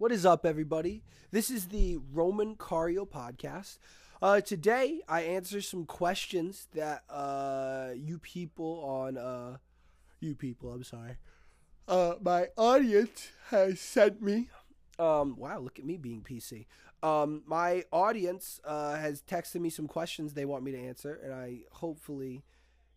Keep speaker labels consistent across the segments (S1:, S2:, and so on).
S1: What is up, everybody? This is the Roman Cario podcast. Uh, today, I answer some questions that uh, you people on uh, you people. I'm sorry. Uh, my audience has sent me. Um, wow, look at me being PC. Um, my audience uh, has texted me some questions they want me to answer, and I hopefully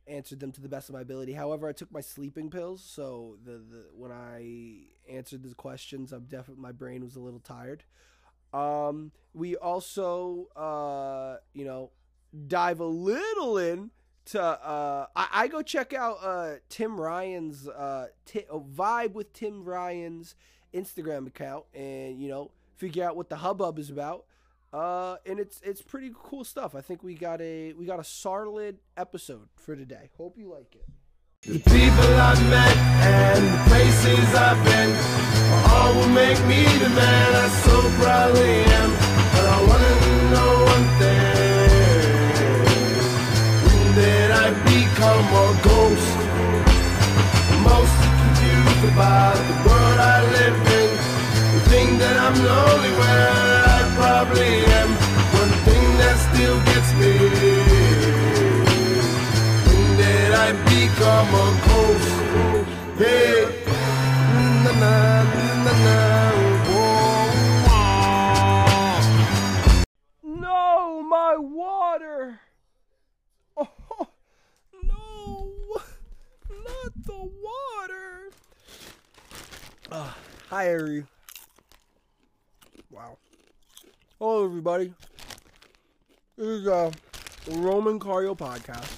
S1: answered them to the best of my ability. However, I took my sleeping pills, so the, the when I answered the questions, I'm definitely my brain was a little tired. Um, we also, uh, you know, dive a little in to uh, I, I go check out uh, Tim Ryan's uh, t- uh, vibe with Tim Ryan's Instagram account, and you know, figure out what the hubbub is about. Uh, and it's it's pretty cool stuff. I think we got a we got a solid episode for today. Hope you like it.
S2: The people I've met and the places I've been all will make me the man I so proudly am. But I wanna know one thing: When did I become a ghost? Most confused about the world I live in. The thing that I'm lonely I probably am. Still gets me. When did I become a ghost? Hey, na na na na.
S1: No, my water. Oh, no, not the water. Uh, hi, Ari. Wow. Hello, everybody. This is a Roman Cario podcast,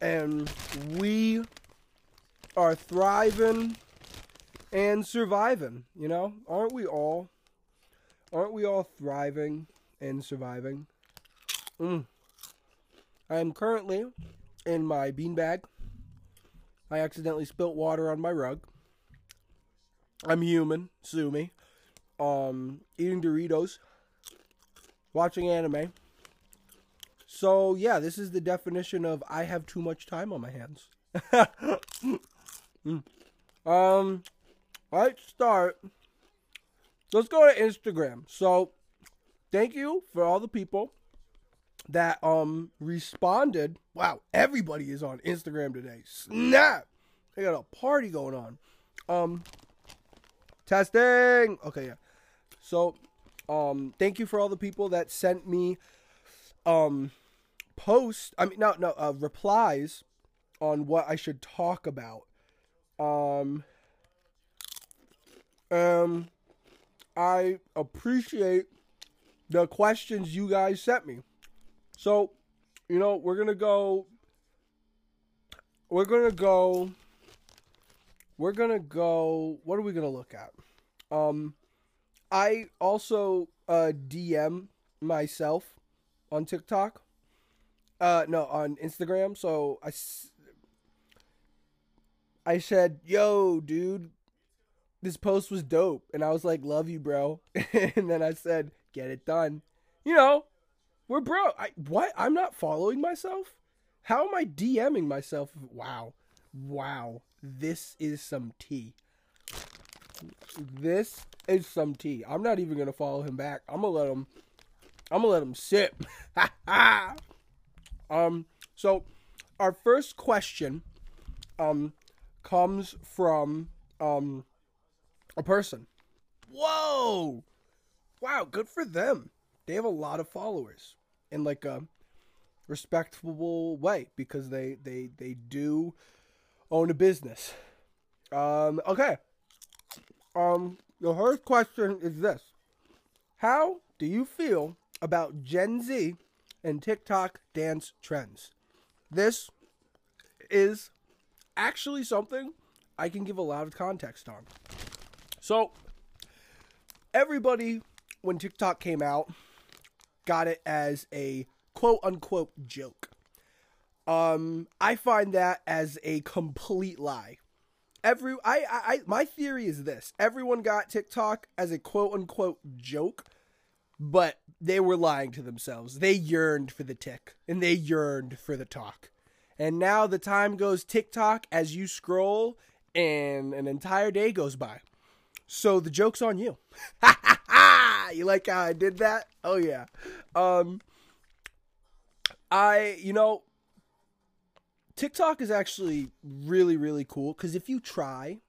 S1: and we are thriving and surviving. You know, aren't we all? Aren't we all thriving and surviving? Mm. I am currently in my beanbag. I accidentally spilt water on my rug. I'm human, sue me. Um, eating Doritos, watching anime. So yeah, this is the definition of I have too much time on my hands. Mm. Um, let's start. Let's go to Instagram. So, thank you for all the people that um responded. Wow, everybody is on Instagram today. Snap! They got a party going on. Um, testing. Okay, yeah. So, um, thank you for all the people that sent me um post. I mean, no, no, uh, replies on what I should talk about. Um, um, I appreciate the questions you guys sent me. So, you know, we're gonna go. We're gonna go. We're gonna go. What are we gonna look at? Um, I also uh DM myself on TikTok. Uh, no, on Instagram. So I, I said, "Yo, dude, this post was dope," and I was like, "Love you, bro." and then I said, "Get it done." You know, we're bro. I what? I'm not following myself. How am I DMing myself? Wow, wow. This is some tea. This is some tea. I'm not even gonna follow him back. I'm gonna let him. I'm gonna let him sit. um. So, our first question, um, comes from um, a person. Whoa! Wow, good for them. They have a lot of followers in like a respectable way because they they they do own a business. Um. Okay. Um. The first question is this: How do you feel about Gen Z and TikTok dance trends? This is actually something I can give a lot of context on. So, everybody, when TikTok came out, got it as a quote unquote joke. Um, I find that as a complete lie. Every I, I, I my theory is this: everyone got TikTok as a quote unquote joke, but they were lying to themselves. They yearned for the tick and they yearned for the talk. And now the time goes TikTok as you scroll and an entire day goes by. So the joke's on you. you like how I did that? Oh yeah. Um I you know TikTok is actually really really cool cuz if you try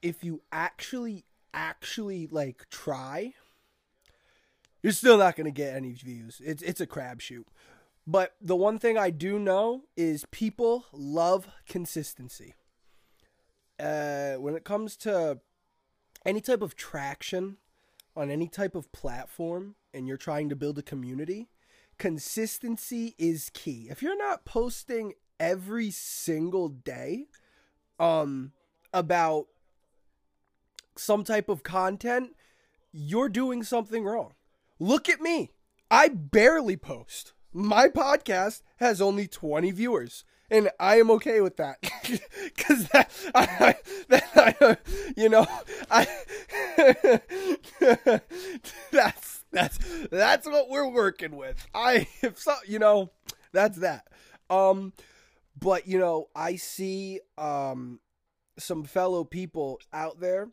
S1: if you actually actually like try you're still not going to get any views. It's it's a crab shoot. But the one thing I do know is people love consistency. Uh, when it comes to any type of traction on any type of platform and you're trying to build a community, consistency is key. If you're not posting every single day um about some type of content, you're doing something wrong. Look at me. I barely post. My podcast has only 20 viewers and I am okay with that because that, I, that I, you know, I that's that's that's what we're working with. I if so, you know, that's that. Um, but you know, I see um some fellow people out there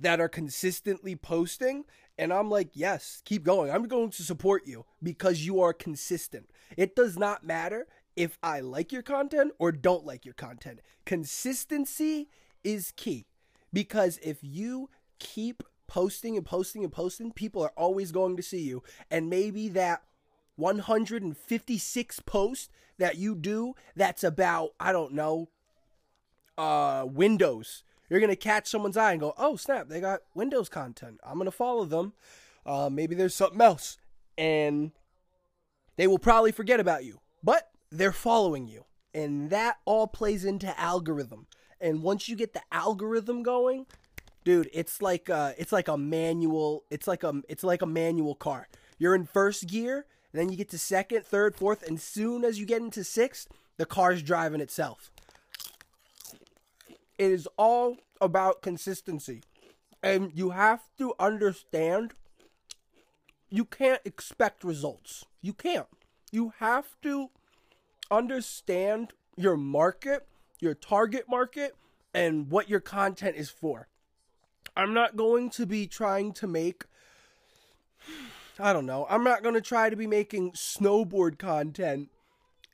S1: that are consistently posting and I'm like, yes, keep going. I'm going to support you because you are consistent. It does not matter if I like your content or don't like your content. Consistency is key because if you keep posting and posting and posting, people are always going to see you. And maybe that 156 post that you do that's about, I don't know, uh, Windows. You're going to catch someone's eye and go, oh, snap, they got Windows content. I'm going to follow them. Uh, maybe there's something else. And they will probably forget about you. But they're following you. And that all plays into algorithm. And once you get the algorithm going, dude, it's like uh it's like a manual, it's like a it's like a manual car. You're in first gear, and then you get to second, third, fourth, and soon as you get into sixth, the car's driving itself. It is all about consistency. And you have to understand you can't expect results. You can't. You have to understand your market, your target market, and what your content is for. I'm not going to be trying to make I don't know. I'm not going to try to be making snowboard content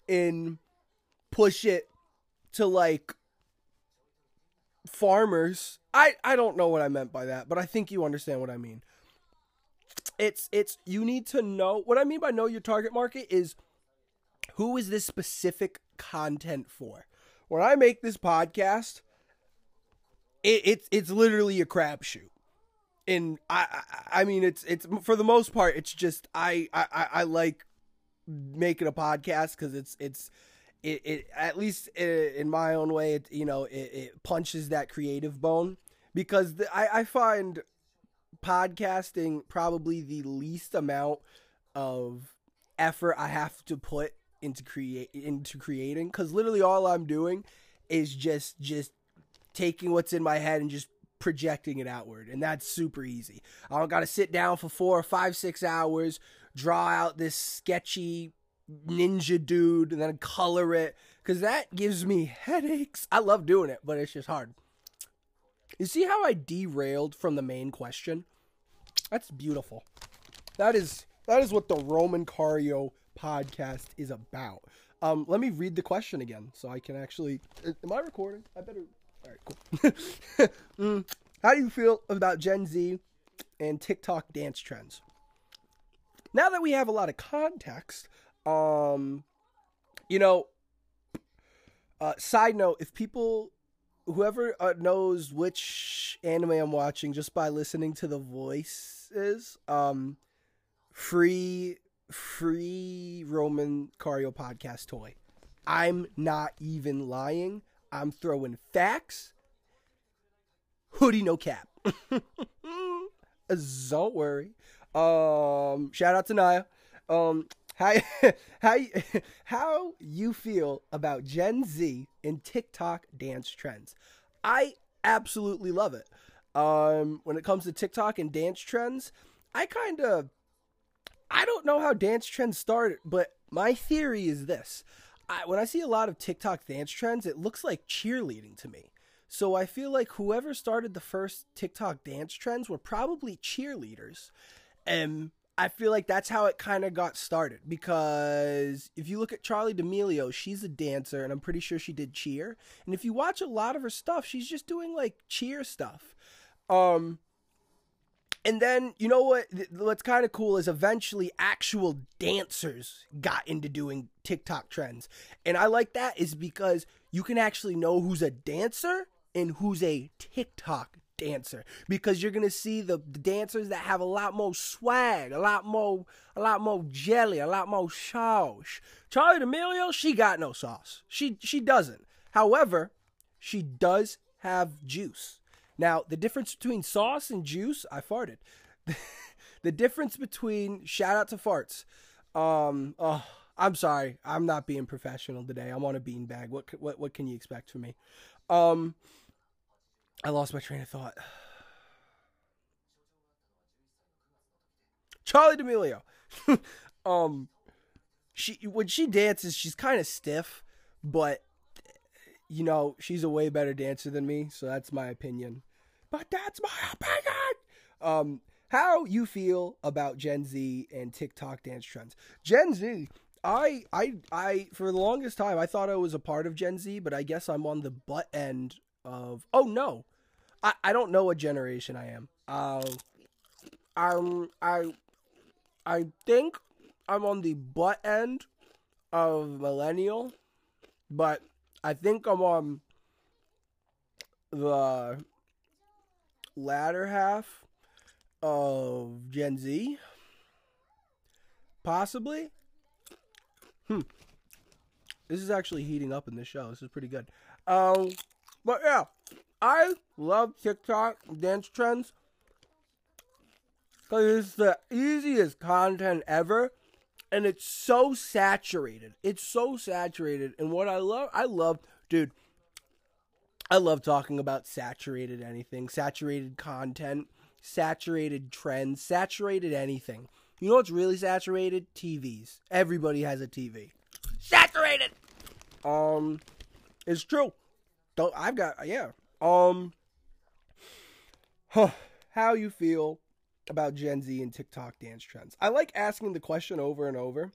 S1: and push it to like farmers. I I don't know what I meant by that, but I think you understand what I mean. It's it's you need to know what I mean by know your target market is who is this specific content for? When I make this podcast, it, it's it's literally a crapshoot, and I, I mean it's it's for the most part it's just I I I like making a podcast because it's it's it, it at least uh, in my own way it you know it, it punches that creative bone. Because the, I I find podcasting probably the least amount of effort I have to put into create into creating. Because literally all I'm doing is just just taking what's in my head and just projecting it outward and that's super easy i don't gotta sit down for four or five six hours draw out this sketchy ninja dude and then color it because that gives me headaches i love doing it but it's just hard you see how i derailed from the main question that's beautiful that is that is what the roman cario podcast is about. Um, let me read the question again so I can actually. Am I recording? I better. All right, cool. mm, how do you feel about Gen Z and TikTok dance trends? Now that we have a lot of context, um, you know, uh, side note, if people, whoever uh, knows which anime I'm watching just by listening to the voices, um, free free Roman Cario podcast toy. I'm not even lying. I'm throwing facts. Hoodie no cap. Don't worry. Um, shout out to Naya. Um, how how how you feel about Gen Z and TikTok dance trends? I absolutely love it. Um, when it comes to TikTok and dance trends, I kind of I don't know how dance trends started, but my theory is this. I, when I see a lot of TikTok dance trends, it looks like cheerleading to me. So I feel like whoever started the first TikTok dance trends were probably cheerleaders. And I feel like that's how it kind of got started because if you look at Charli D'Amelio, she's a dancer and I'm pretty sure she did cheer. And if you watch a lot of her stuff, she's just doing like cheer stuff. Um and then you know what what's kind of cool is eventually actual dancers got into doing TikTok trends. And I like that is because you can actually know who's a dancer and who's a TikTok dancer because you're gonna see the, dancers that have a lot more swag, a lot more, a lot more jelly, a lot more sauce. Charli D'Amelio, she got no sauce. She she doesn't. However, she does have juice. Now the difference between sauce and juice, I farted. the difference between shout out to farts. Um, oh, I'm sorry, I'm not being professional today. I'm on a beanbag. What what what can you expect from me? Um I lost my train of thought. Charli D'Amelio. um she when she dances, she's kind of stiff, but you know, she's a way better dancer than me, so that's my opinion. But that's my opinion. Um how you feel about Gen Z and TikTok dance trends. Gen Z, I I I for the longest time I thought I was a part of Gen Z, but I guess I'm on the butt end of Oh no. I, I don't know what generation I am. Uh, I'm I I think I'm on the butt end of millennial, but I think I'm on the latter half of Gen Z. Possibly. Hmm. This is actually heating up in this show. This is pretty good. Um, but yeah, I love TikTok dance trends because it's the easiest content ever and it's so saturated. It's so saturated. And what I love, I love, dude, I love talking about saturated anything, saturated content, saturated trends, saturated anything. You know what's really saturated? TVs. Everybody has a TV. Saturated. Um, it's true. Don't I've got yeah. Um, huh, how you feel about Gen Z and TikTok dance trends? I like asking the question over and over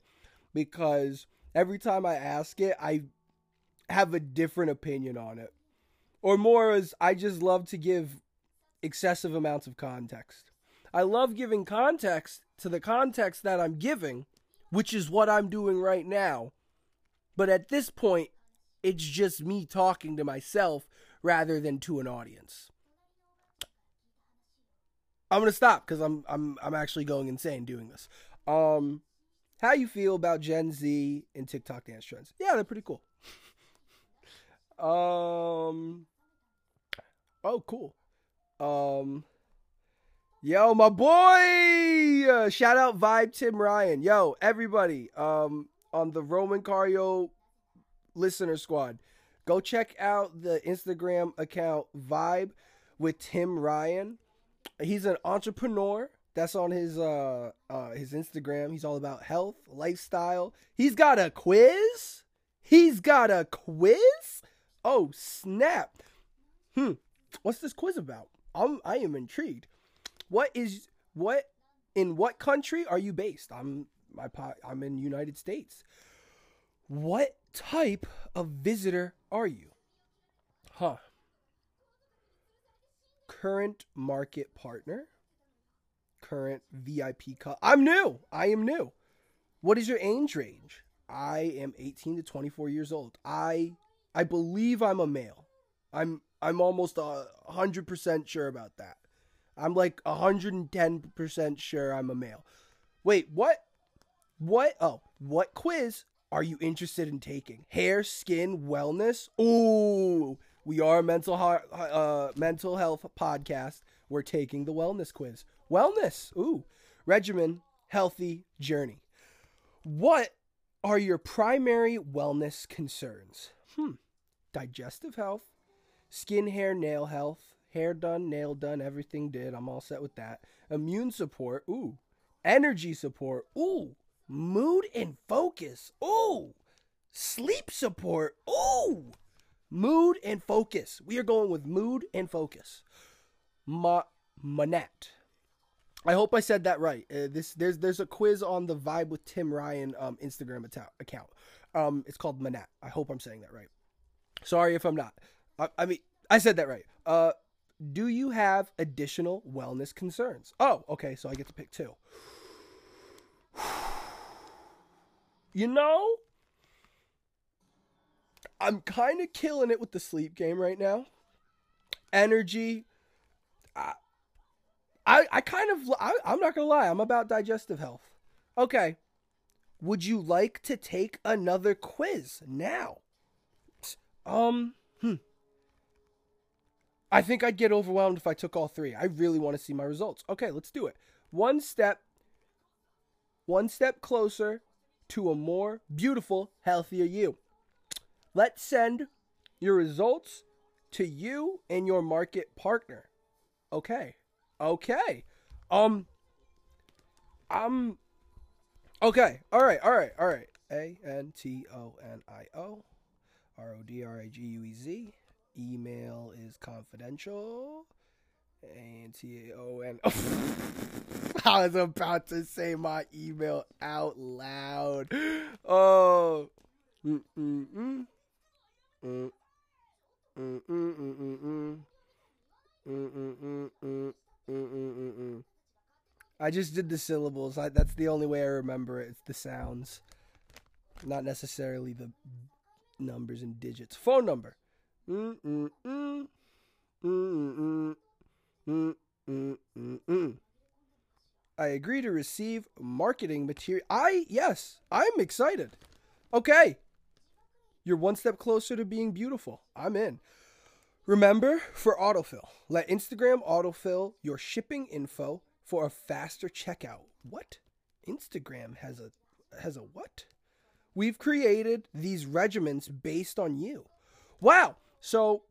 S1: because every time I ask it, I have a different opinion on it. Or more as I just love to give excessive amounts of context. I love giving context to the context that I'm giving, which is what I'm doing right now. But at this point, it's just me talking to myself rather than to an audience. I'm gonna stop because I'm I'm I'm actually going insane doing this. Um, how you feel about Gen Z and TikTok dance trends? Yeah, they're pretty cool. um, oh, cool. Um, yo, my boy, uh, shout out Vibe Tim Ryan. Yo, everybody, um, on the Roman Cario listener squad Go check out the Instagram account Vibe with Tim Ryan. He's an entrepreneur. That's on his uh, uh his Instagram. He's all about health, lifestyle. He's got a quiz. He's got a quiz. Oh snap! Hmm. What's this quiz about? I'm I am intrigued. What is what in what country are you based? I'm my pot. I'm in United States. What type of visitor are you? Huh. Current market partner. Current VIP cut. I'm new. I am new. What is your age range? I am 18 to 24 years old. I I believe I'm a male. I'm I'm almost a hundred percent sure about that. I'm like hundred and ten percent sure I'm a male. Wait, what? What? Oh, what quiz are you interested in taking? Hair, skin, wellness? Ooh, we are a mental uh, mental health podcast. We're taking the wellness quiz. Wellness. Ooh, regimen, healthy journey. What are your primary wellness concerns? Hmm. Digestive health, skin, hair, nail health, hair done, nail done, everything did. I'm all set with that. Immune support. Ooh. Energy support. Ooh mood and focus. Ooh, sleep support. Ooh, Mood and focus. We are going with mood and focus. Ma Manette. I hope I said that right. Uh, this there's there's a quiz on the Vibe with Tim Ryan um, Instagram account. Um, it's called Manette. I hope I'm saying that right. Sorry if I'm not. I, I mean, I said that right. Uh, do you have additional wellness concerns? Oh, okay. So I get to pick two. You know, I'm kind of killing it with the sleep game right now. Energy. I, I, I kind of, I, I'm not going to lie, I'm about digestive health. Okay. Would you like to take another quiz now? Um, hmm. I think I'd get overwhelmed if I took all three. I really want to see my results. Okay, let's do it. One step, one step closer to a more beautiful, healthier you. Let's send your results to you and your market partner. Okay. Okay. Um um Okay. All right. All right. All right. A N T O N I O R O D R A G U E Z. Email is confidential. A N T O N. I was about to say my email out loud. Oh. I just did the syllables. I, that's the only way I remember it. It's the sounds, not necessarily the numbers and digits. Phone number. I agree to receive marketing material. I, yes, I'm excited. Okay. You're one step closer to being beautiful. I'm in. Remember for autofill, let Instagram autofill your shipping info for a faster checkout. What? Instagram has a has a what? We've created these regimens based on you. Wow. So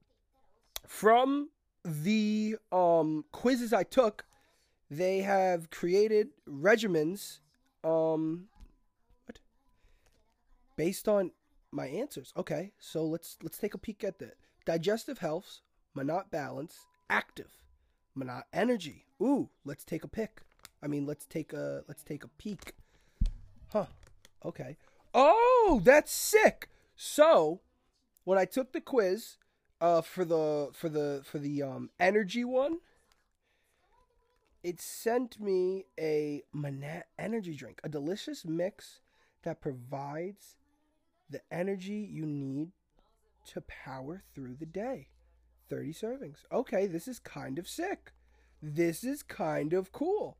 S1: from the um quizzes I took, they have created regimens um what? Based on my answers. Okay. So let's let's take a peek at that. Digestive health, Monat balance, active, Monat energy. Ooh, let's take a pick. I mean, let's take a let's take a peek. Huh. Okay. Oh, that's sick. So, when I took the quiz uh for the for the for the um energy one, it sent me a Monat energy drink, a delicious mix that provides the energy you need to power through the day. 30 servings. Okay, this is kind of sick. This is kind of cool.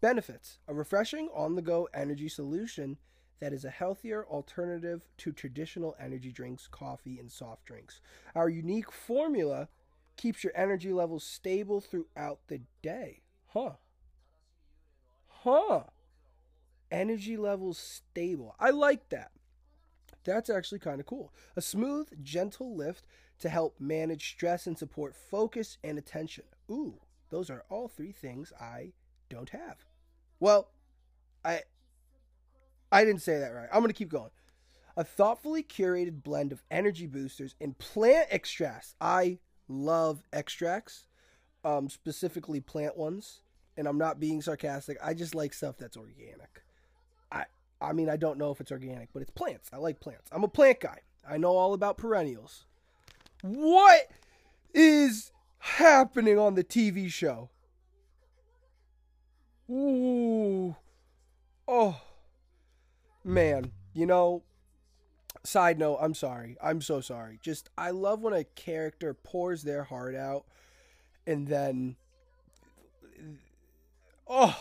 S1: Benefits a refreshing on the go energy solution that is a healthier alternative to traditional energy drinks, coffee, and soft drinks. Our unique formula keeps your energy levels stable throughout the day. Huh. Huh. Energy levels stable. I like that. That's actually kind of cool. A smooth, gentle lift to help manage stress and support focus and attention. Ooh, those are all three things I don't have. Well, I I didn't say that right. I'm going to keep going. A thoughtfully curated blend of energy boosters and plant extracts. I love extracts, um, specifically plant ones. And I'm not being sarcastic. I just like stuff that's organic. I I mean, I don't know if it's organic, but it's plants. I like plants. I'm a plant guy. I know all about perennials. What is happening on the TV show? Ooh. Oh. Man, you know, side note, I'm sorry. I'm so sorry. Just I love when a character pours their heart out and then oh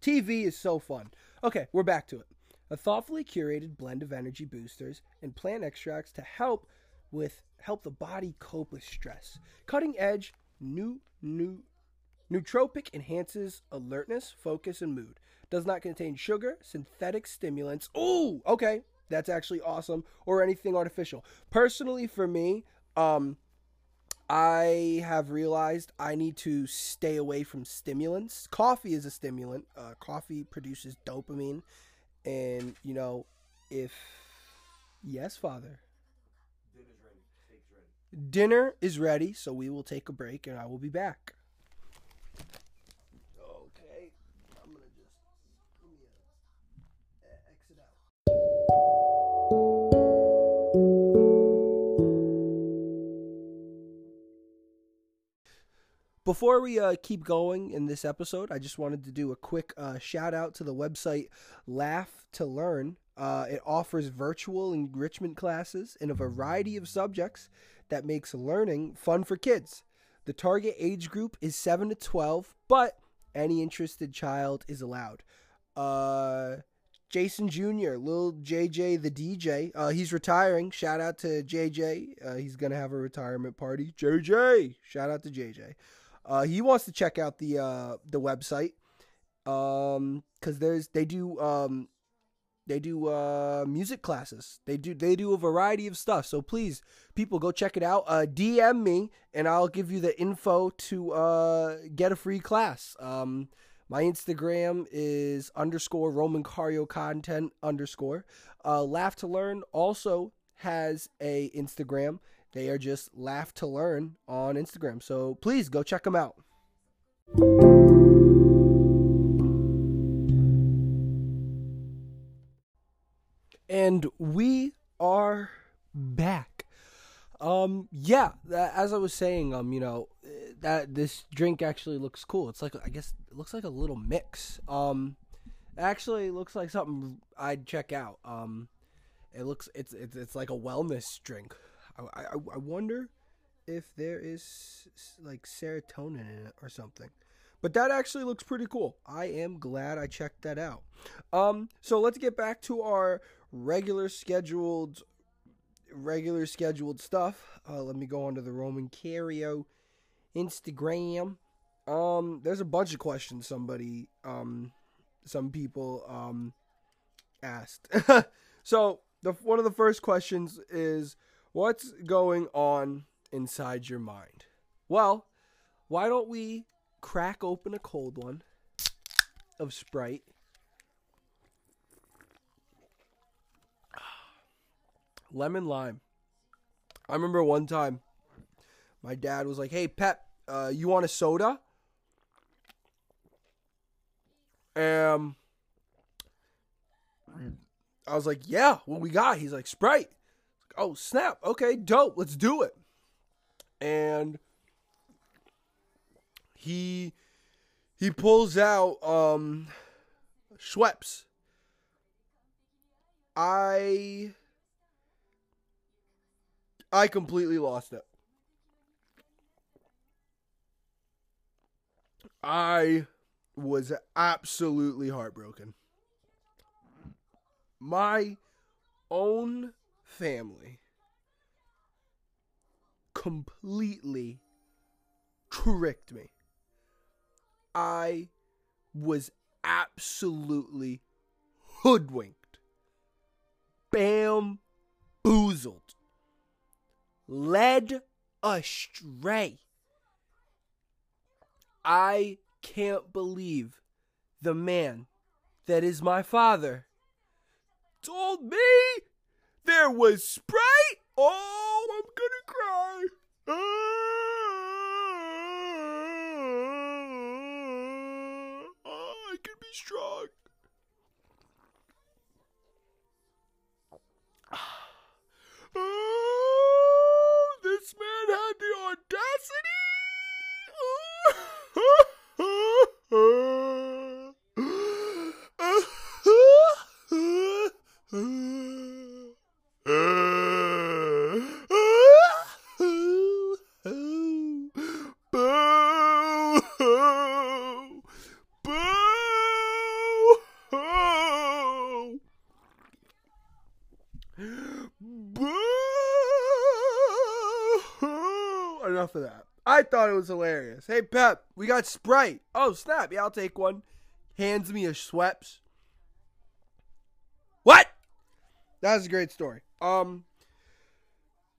S1: TV is so fun. Okay, we're back to it. A thoughtfully curated blend of energy boosters and plant extracts to help with help the body cope with stress. Cutting edge, new new nootropic enhances alertness, focus, and mood. Does not contain sugar, synthetic stimulants. Ooh, okay, that's actually awesome. Or anything artificial. Personally, for me, um, I have realized I need to stay away from stimulants. Coffee is a stimulant. Uh, coffee produces dopamine, and you know, if yes, father. dinner is ready, so we will take a break and I will be back. Before we uh, keep going in this episode, I just wanted to do a quick uh, shout out to the website Laugh to Learn. Uh, it offers virtual enrichment classes in a variety of subjects that makes learning fun for kids. The target age group is 7 to 12, but any interested child is allowed. Uh, Jason Jr., Lil JJ the DJ, uh, he's retiring. Shout out to JJ. Uh, he's going to have a retirement party. JJ! Shout out to JJ. Uh, he wants to check out the uh, the website. Um because there's they do um they do uh music classes. They do they do a variety of stuff. So please people go check it out. Uh dm me and i'll give you the info to uh get a free class. Um my instagram is underscore roman cario content underscore. Uh laugh to learn also has a instagram they are just laugh to learn on instagram so please go check them out and we are back. Um, yeah, as I was saying, um, you know, that this drink actually looks cool. It's like I guess it looks like a little mix. Um, actually looks like something I'd check out. Um, it looks it's it's it's like a wellness drink. I I, I wonder if there is like serotonin in it or something. But that actually looks pretty cool. I am glad I checked that out. Um, so let's get back to our regular scheduled regular scheduled stuff. Uh, let me go onto the Roman Cario Instagram. Um, there's a bunch of questions somebody um some people um asked. so the one of the first questions is what's going on inside your mind? Well, why don't we crack open a cold one of Sprite? Lemon lime. I remember one time my dad was like, "Hey, Pep, uh, you want a soda?" Um, I was like, "Yeah, what we got?" He's like, "Sprite." Oh snap! Okay, dope. Let's do it. And he he pulls out um Schweppes. I I completely lost it. I was absolutely heartbroken. My own family completely tricked me. I was absolutely hoodwinked, bamboozled, led astray. I can't believe the man that is my father told me there was Sprite. Oh, I'm gonna cry. Oh, I can be strong. Oh, this man had the audacity. Boo! Boo! Boo! Enough of that. I thought it was hilarious. Hey, Pep, we got Sprite. Oh, snap. Yeah, I'll take one. Hands me a Schweppes. What? That was a great story. Um,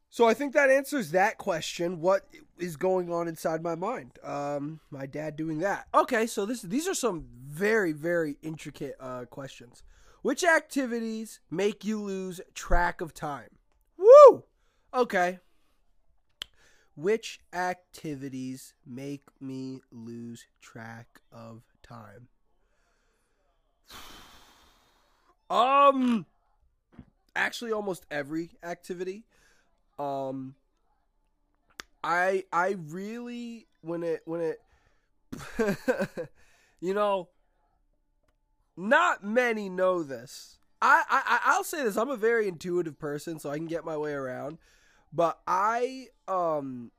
S1: so I think that answers that question. What is going on inside my mind? Um, my dad doing that. Okay, so this these are some very very intricate uh, questions. Which activities make you lose track of time? Woo! Okay. Which activities make me lose track of time? Um actually almost every activity. Um I I really when it when it you know not many know this. I, I I'll say this. I'm a very intuitive person, so I can get my way around. But I um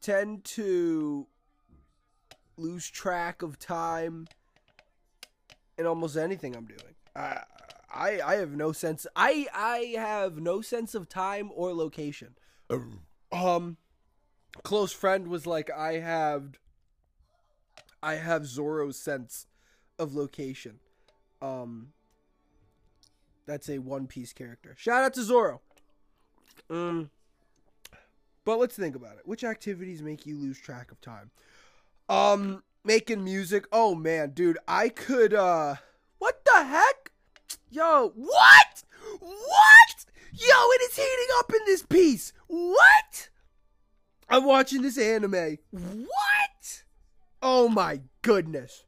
S1: tend to lose track of time in almost anything I'm doing. I I I have no sense. I I have no sense of time or location. Um, close friend was like, I have, I have Zoro's sense of location. Um, that's a One Piece character. Shout out to Zoro. Um, but let's think about it. Which activities make you lose track of time? Um, making music. Oh man, dude, I could. uh What the heck? Yo, what? What? Yo, it is heating up in this piece. What? I'm watching this anime. What? Oh my goodness.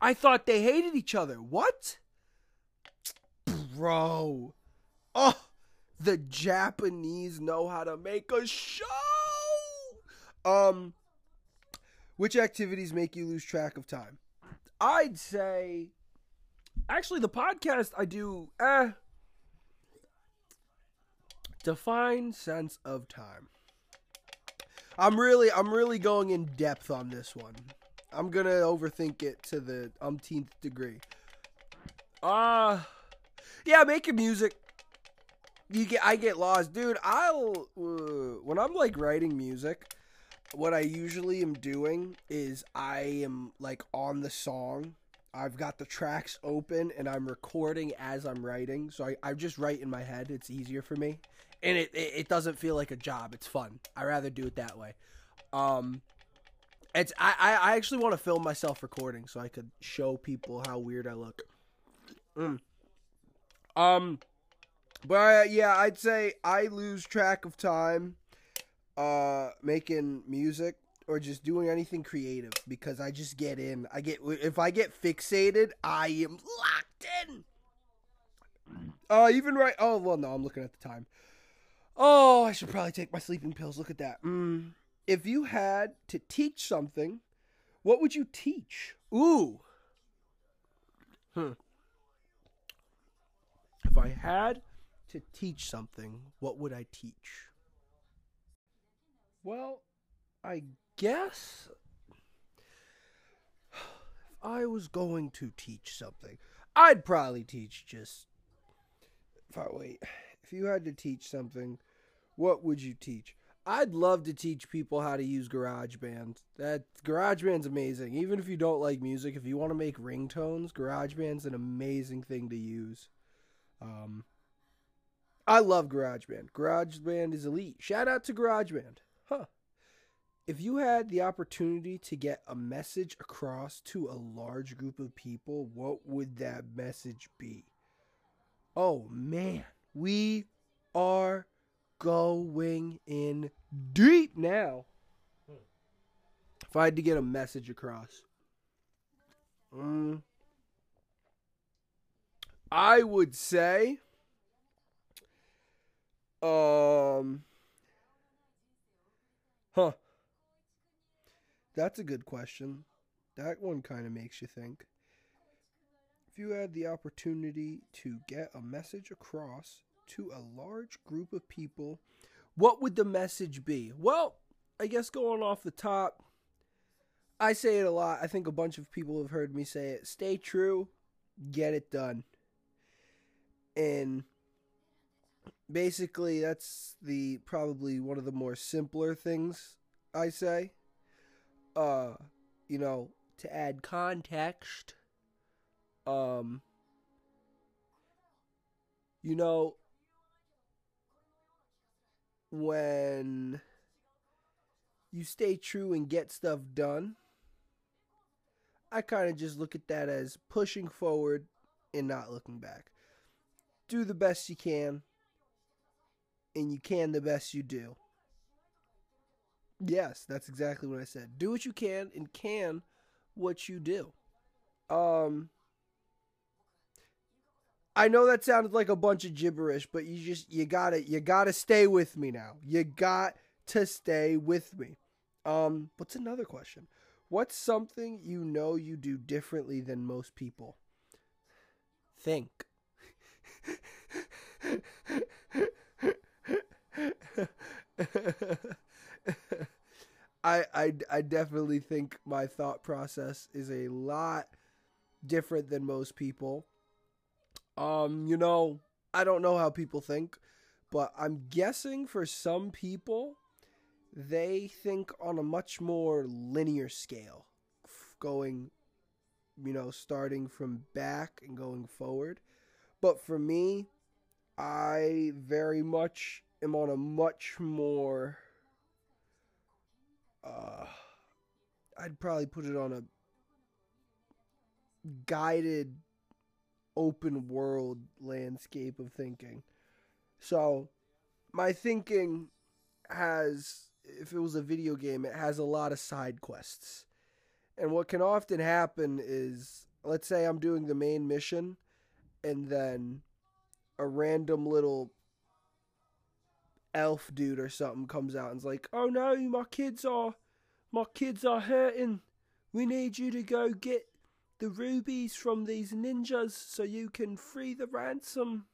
S1: I thought they hated each other. What? Bro. Oh, the Japanese know how to make a show. Um which activities make you lose track of time? I'd say actually the podcast I do eh define sense of time. I'm really I'm really going in depth on this one. I'm gonna overthink it to the umpteenth degree. Uh yeah, making music. You get I get lost, dude. I'll uh, when I'm like writing music, what I usually am doing is I am like on the song. I've got the tracks open and I'm recording as I'm writing. So I, I just write in my head. It's easier for me. And it, it, it doesn't feel like a job. It's fun. I rather do it that way. Um it's I, I, actually want to film myself recording so I could show people how weird I look. Mm. Um but uh, yeah, I'd say I lose track of time uh making music or just doing anything creative because I just get in. I get if I get fixated, I am locked in. Uh even right Oh, well no, I'm looking at the time. Oh, I should probably take my sleeping pills. Look at that. Mm. If you had to teach something, what would you teach? Ooh. Hmm. If I had to teach something, what would I teach? Well, I guess if I was going to teach something, I'd probably teach just. If I wait, if you had to teach something, what would you teach? I'd love to teach people how to use GarageBand. That GarageBand's amazing. Even if you don't like music, if you want to make ringtones, GarageBand's an amazing thing to use. Um, I love GarageBand. GarageBand is elite. Shout out to GarageBand. Huh. If you had the opportunity to get a message across to a large group of people, what would that message be? Oh man, we are going in deep now. If I had to get a message across, mm, I would say, um, huh. That's a good question. That one kind of makes you think. If you had the opportunity to get a message across to a large group of people, what would the message be? Well, I guess going off the top, I say it a lot. I think a bunch of people have heard me say it. Stay true, get it done. And basically that's the probably one of the more simpler things I say. Uh, you know, to add context, um you know, when you stay true and get stuff done, I kind of just look at that as pushing forward and not looking back. Do the best you can. And you can the best you do. Yes, that's exactly what I said. Do what you can and can what you do. Um I know that sounded like a bunch of gibberish, but you just you got to you got to stay with me now. You got to stay with me. Um what's another question? What's something you know you do differently than most people? Think. I, I I definitely think my thought process is a lot different than most people. Um, you know, I don't know how people think, but I'm guessing for some people they think on a much more linear scale, going you know, starting from back and going forward. But for me, I very much am on a much more uh I'd probably put it on a guided open world landscape of thinking. So, my thinking has if it was a video game, it has a lot of side quests. And what can often happen is let's say I'm doing the main mission and then a random little elf dude or something comes out and's like, "Oh no, my kids are my kids are hurting. We need you to go get the rubies from these ninjas so you can free the ransom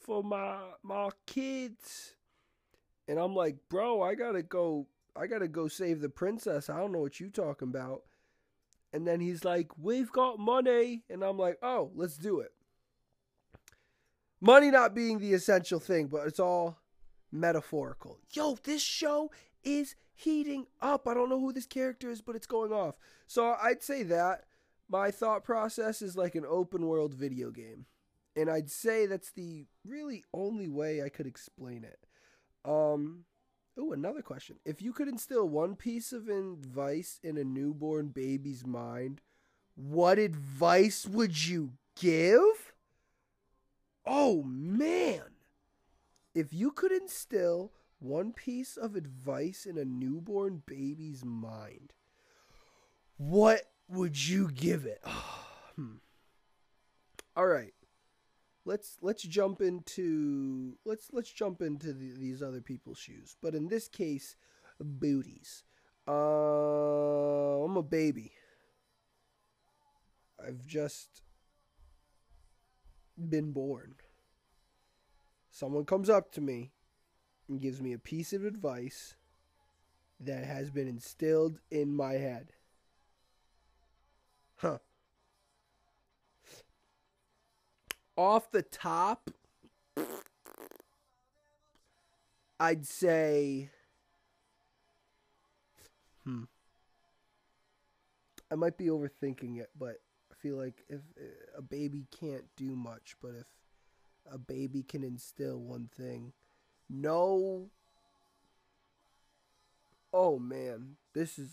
S1: for my my kids." And I'm like, "Bro, I got to go I got to go save the princess. I don't know what you talking about." And then he's like, We've got money. And I'm like, Oh, let's do it. Money not being the essential thing, but it's all metaphorical. Yo, this show is heating up. I don't know who this character is, but it's going off. So I'd say that my thought process is like an open world video game. And I'd say that's the really only way I could explain it. Um, Oh, another question. If you could instill one piece of advice in a newborn baby's mind, what advice would you give? Oh, man. If you could instill one piece of advice in a newborn baby's mind, what would you give it? hmm. All right let's let's jump into let's let's jump into the, these other people's shoes. But in this case, booties. Uh, I'm a baby. I've just been born. Someone comes up to me and gives me a piece of advice that has been instilled in my head. Huh. off the top, I'd say, hmm. I might be overthinking it, but I feel like if a baby can't do much, but if a baby can instill one thing, no. Oh man, this is.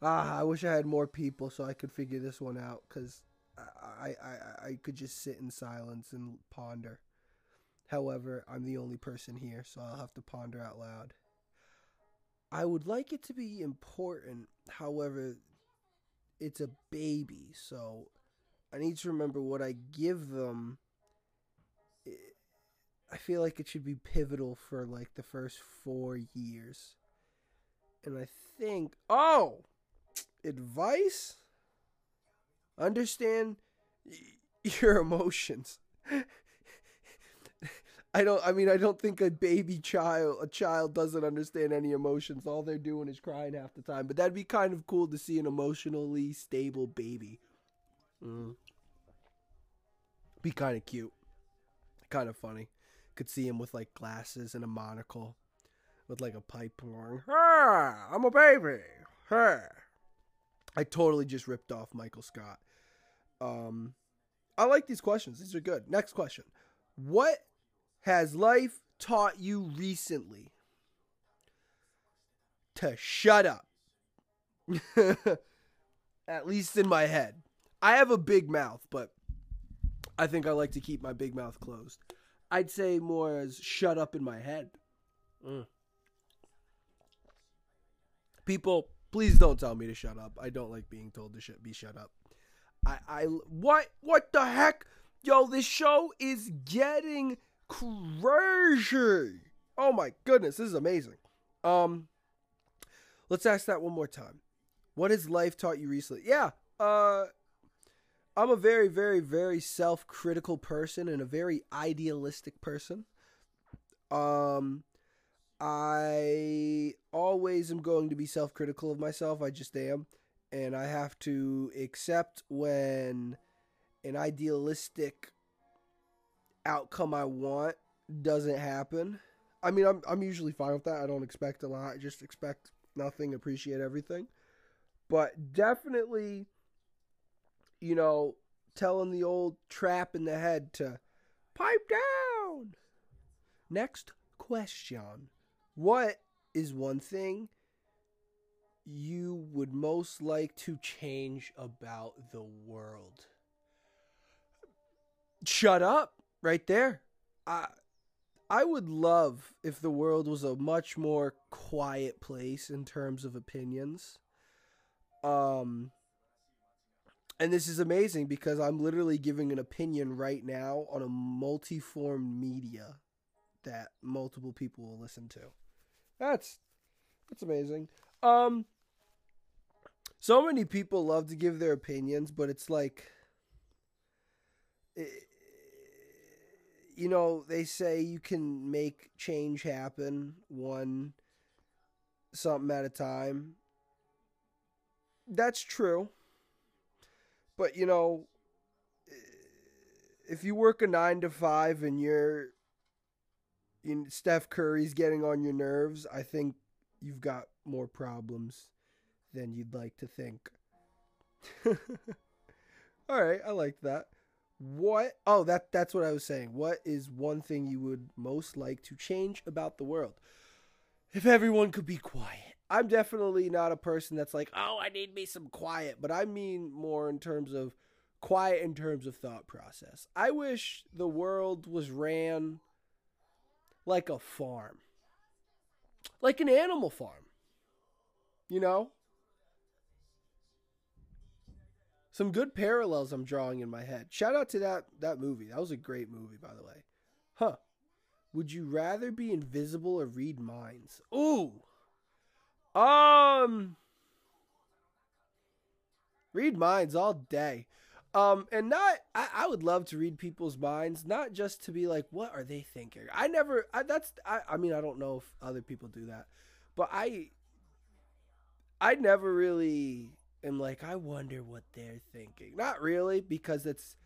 S1: Ah, I wish I had more people so I could figure this one out because I, I, I could just sit in silence and ponder. However, I'm the only person here, so I'll have to ponder out loud. I would like it to be important, however, it's a baby, so I need to remember what I give them. I feel like it should be pivotal for like the first four years. And I think, oh, advice? Understand your emotions. I don't I mean I don't think a baby child a child doesn't understand any emotions. All they're doing is crying half the time. But that'd be kind of cool to see an emotionally stable baby. Mm. Be kind of cute. Kind of funny. Could see him with like glasses and a monocle with like a pipe going, ah, I'm a baby. Ah. I totally just ripped off Michael Scott. Um, I like these questions. These are good. Next question. What has life taught you recently? To shut up. At least in my head. I have a big mouth, but I think I like to keep my big mouth closed. I'd say more as shut up in my head. Mm. People, please don't tell me to shut up. I don't like being told to sh- be shut up. I, I, what, what the heck? Yo, this show is getting crazy. Oh my goodness, this is amazing. Um, let's ask that one more time. What has life taught you recently? Yeah, uh, I'm a very, very, very self-critical person and a very idealistic person. Um, I always am going to be self-critical of myself. I just am, and I have to accept when an idealistic outcome I want doesn't happen. I mean, I'm I'm usually fine with that. I don't expect a lot. I just expect nothing, appreciate everything. But definitely you know, telling the old trap in the head to pipe down. Next question. What is one thing you would most like to change about the world? Shut up right there. I I would love if the world was a much more quiet place in terms of opinions. Um and this is amazing because I'm literally giving an opinion right now on a multi-form media that multiple people will listen to. That's that's amazing. Um so many people love to give their opinions, but it's like you know, they say you can make change happen one something at a time. That's true. But you know, if you work a nine to five and you're, you Steph Curry's getting on your nerves, I think you've got more problems than you'd like to think. All right, I like that. What? Oh, that that's what I was saying. What is one thing you would most like to change about the world? If everyone could be quiet. I'm definitely not a person that's like, oh, I need me some quiet, but I mean more in terms of quiet in terms of thought process. I wish the world was ran like a farm, like an animal farm. You know? Some good parallels I'm drawing in my head. Shout out to that that movie. That was a great movie, by the way. Huh. Would you rather be invisible or read minds? Ooh. Um, read minds all day. Um, and not, I, I would love to read people's minds, not just to be like, what are they thinking? I never, I, that's, I, I mean, I don't know if other people do that, but I, I never really am like, I wonder what they're thinking. Not really, because it's,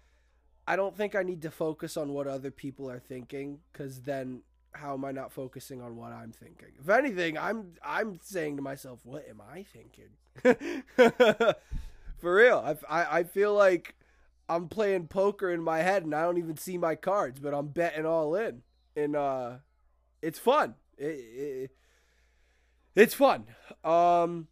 S1: I don't think I need to focus on what other people are thinking, because then how am I not focusing on what I'm thinking? If anything, I'm I'm saying to myself, what am I thinking? For real, I, I, I feel like I'm playing poker in my head and I don't even see my cards, but I'm betting all in, and uh, it's fun. It, it, it's fun. Um,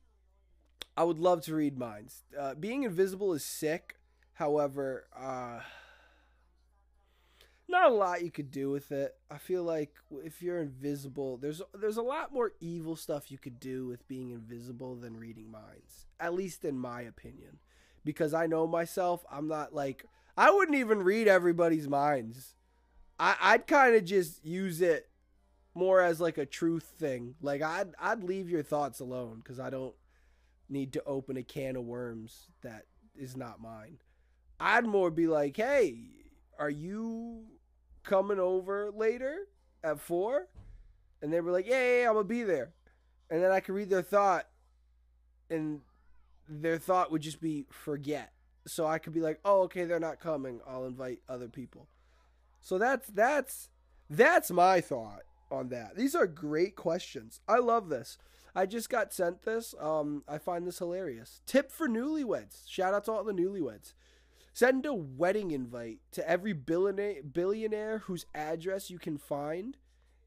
S1: I would love to read minds. Uh, being invisible is sick. However, uh not a lot you could do with it. I feel like if you're invisible, there's there's a lot more evil stuff you could do with being invisible than reading minds. At least in my opinion. Because I know myself, I'm not like I wouldn't even read everybody's minds. I I'd kind of just use it more as like a truth thing. Like I'd I'd leave your thoughts alone cuz I don't need to open a can of worms that is not mine. I'd more be like, "Hey, are you coming over later at four? And they were like, yeah, yeah, yeah, I'm gonna be there. And then I could read their thought, and their thought would just be forget. So I could be like, oh, okay, they're not coming. I'll invite other people. So that's that's that's my thought on that. These are great questions. I love this. I just got sent this. Um, I find this hilarious. Tip for newlyweds. Shout out to all the newlyweds. Send a wedding invite to every billionaire, billionaire whose address you can find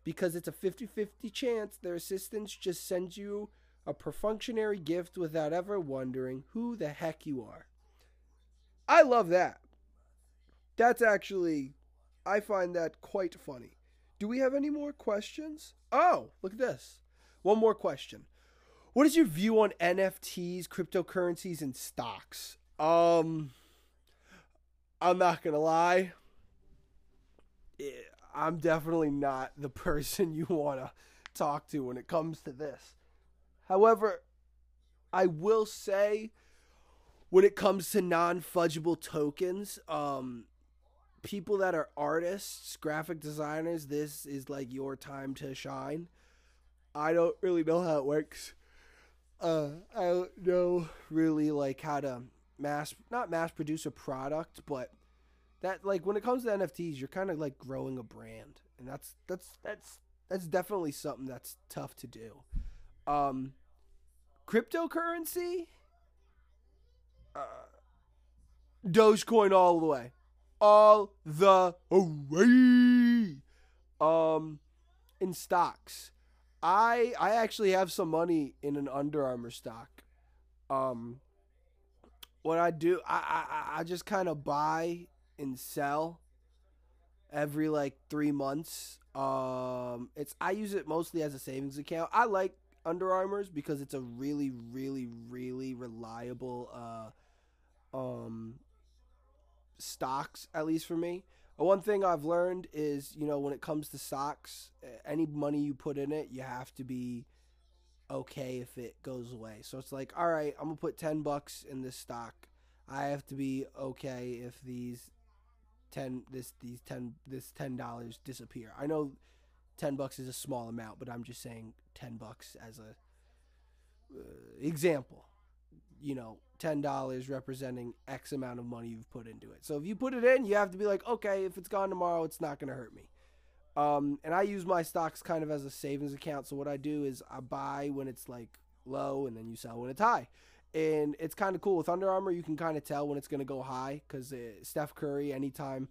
S1: because it's a 50 50 chance their assistants just send you a perfunctory gift without ever wondering who the heck you are. I love that. That's actually I find that quite funny. Do we have any more questions? Oh, look at this. One more question. What is your view on NFTs, cryptocurrencies, and stocks? Um, I'm not gonna lie. I'm definitely not the person you want to talk to when it comes to this. However, I will say when it comes to non-fungible tokens, um, people that are artists, graphic designers, this is like your time to shine. I don't really know how it works. Uh, I don't know really like how to mass not mass produce a product, but that like when it comes to NFTs, you're kind of like growing a brand, and that's that's that's that's definitely something that's tough to do. Um, cryptocurrency, uh, Dogecoin all the way, all the way. Um, in stocks, I I actually have some money in an Under Armour stock. Um, what I do, I I, I just kind of buy and sell every like three months. Um, it's I use it mostly as a savings account. I like Under Armour's because it's a really, really, really reliable uh, um, stocks. At least for me. One thing I've learned is, you know, when it comes to stocks, any money you put in it, you have to be okay if it goes away. So it's like, all right, I'm gonna put ten bucks in this stock. I have to be okay if these ten this these ten this ten dollars disappear. I know ten bucks is a small amount, but I'm just saying ten bucks as a uh, example. You know, ten dollars representing X amount of money you've put into it. So if you put it in, you have to be like, okay, if it's gone tomorrow, it's not gonna hurt me. Um, and I use my stocks kind of as a savings account. So what I do is I buy when it's like low, and then you sell when it's high and it's kind of cool with Under Armour. You can kind of tell when it's going to go high because uh, Steph Curry, anytime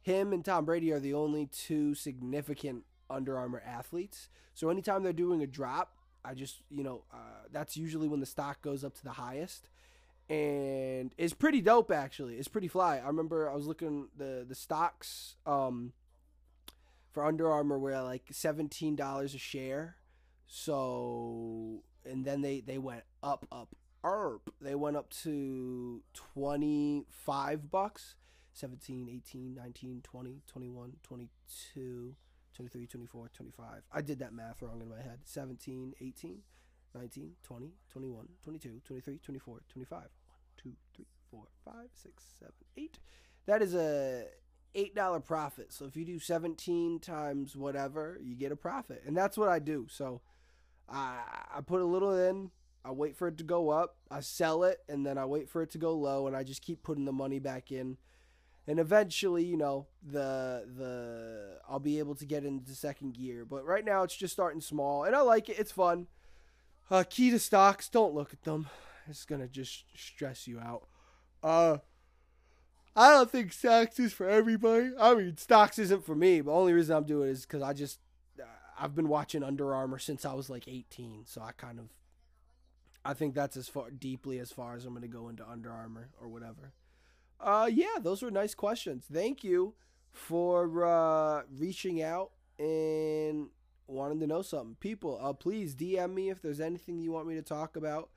S1: him and Tom Brady are the only two significant Under Armour athletes. So anytime they're doing a drop, I just you know uh, that's usually when the stock goes up to the highest, and it's pretty dope actually. It's pretty fly. I remember I was looking the the stocks um, for Under Armour were like seventeen dollars a share. So and then they they went up up ARP, they went up to 25 bucks. 17, 18, 19, 20, 21, 22, 23, 24, 25. I did that math wrong in my head. 17, 18, 19, 20, 21, 22, 23, 24, 25. 1, 2, 3, 4, 5, 6, 7, 8. That is a $8 profit. So if you do 17 times whatever, you get a profit. And that's what I do. So I, I put a little in, I wait for it to go up, I sell it, and then I wait for it to go low, and I just keep putting the money back in. And eventually, you know, the the I'll be able to get into second gear. But right now, it's just starting small, and I like it. It's fun. Uh, key to stocks: don't look at them. It's gonna just stress you out. Uh, I don't think stocks is for everybody. I mean, stocks isn't for me. The only reason I'm doing it is because I just uh, I've been watching Under Armour since I was like 18, so I kind of I think that's as far deeply as far as I'm going to go into Under Armour or whatever. Uh, yeah, those were nice questions. Thank you for uh, reaching out and wanting to know something. People, uh, please DM me if there's anything you want me to talk about.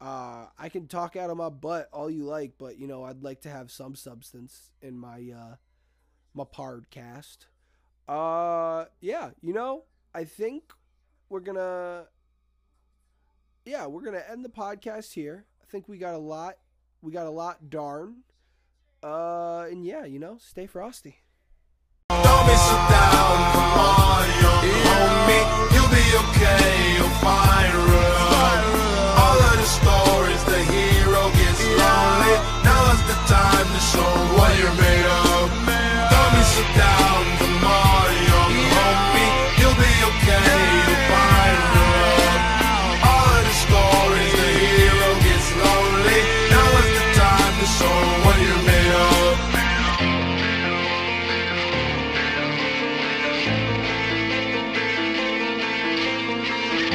S1: Uh, I can talk out of my butt all you like, but you know I'd like to have some substance in my uh, my podcast. Uh, yeah, you know I think we're gonna yeah, we're gonna end the podcast here. I think we got a lot. We got a lot darn. Uh, and yeah, you know, stay frosty.
S2: Don't be down, come on,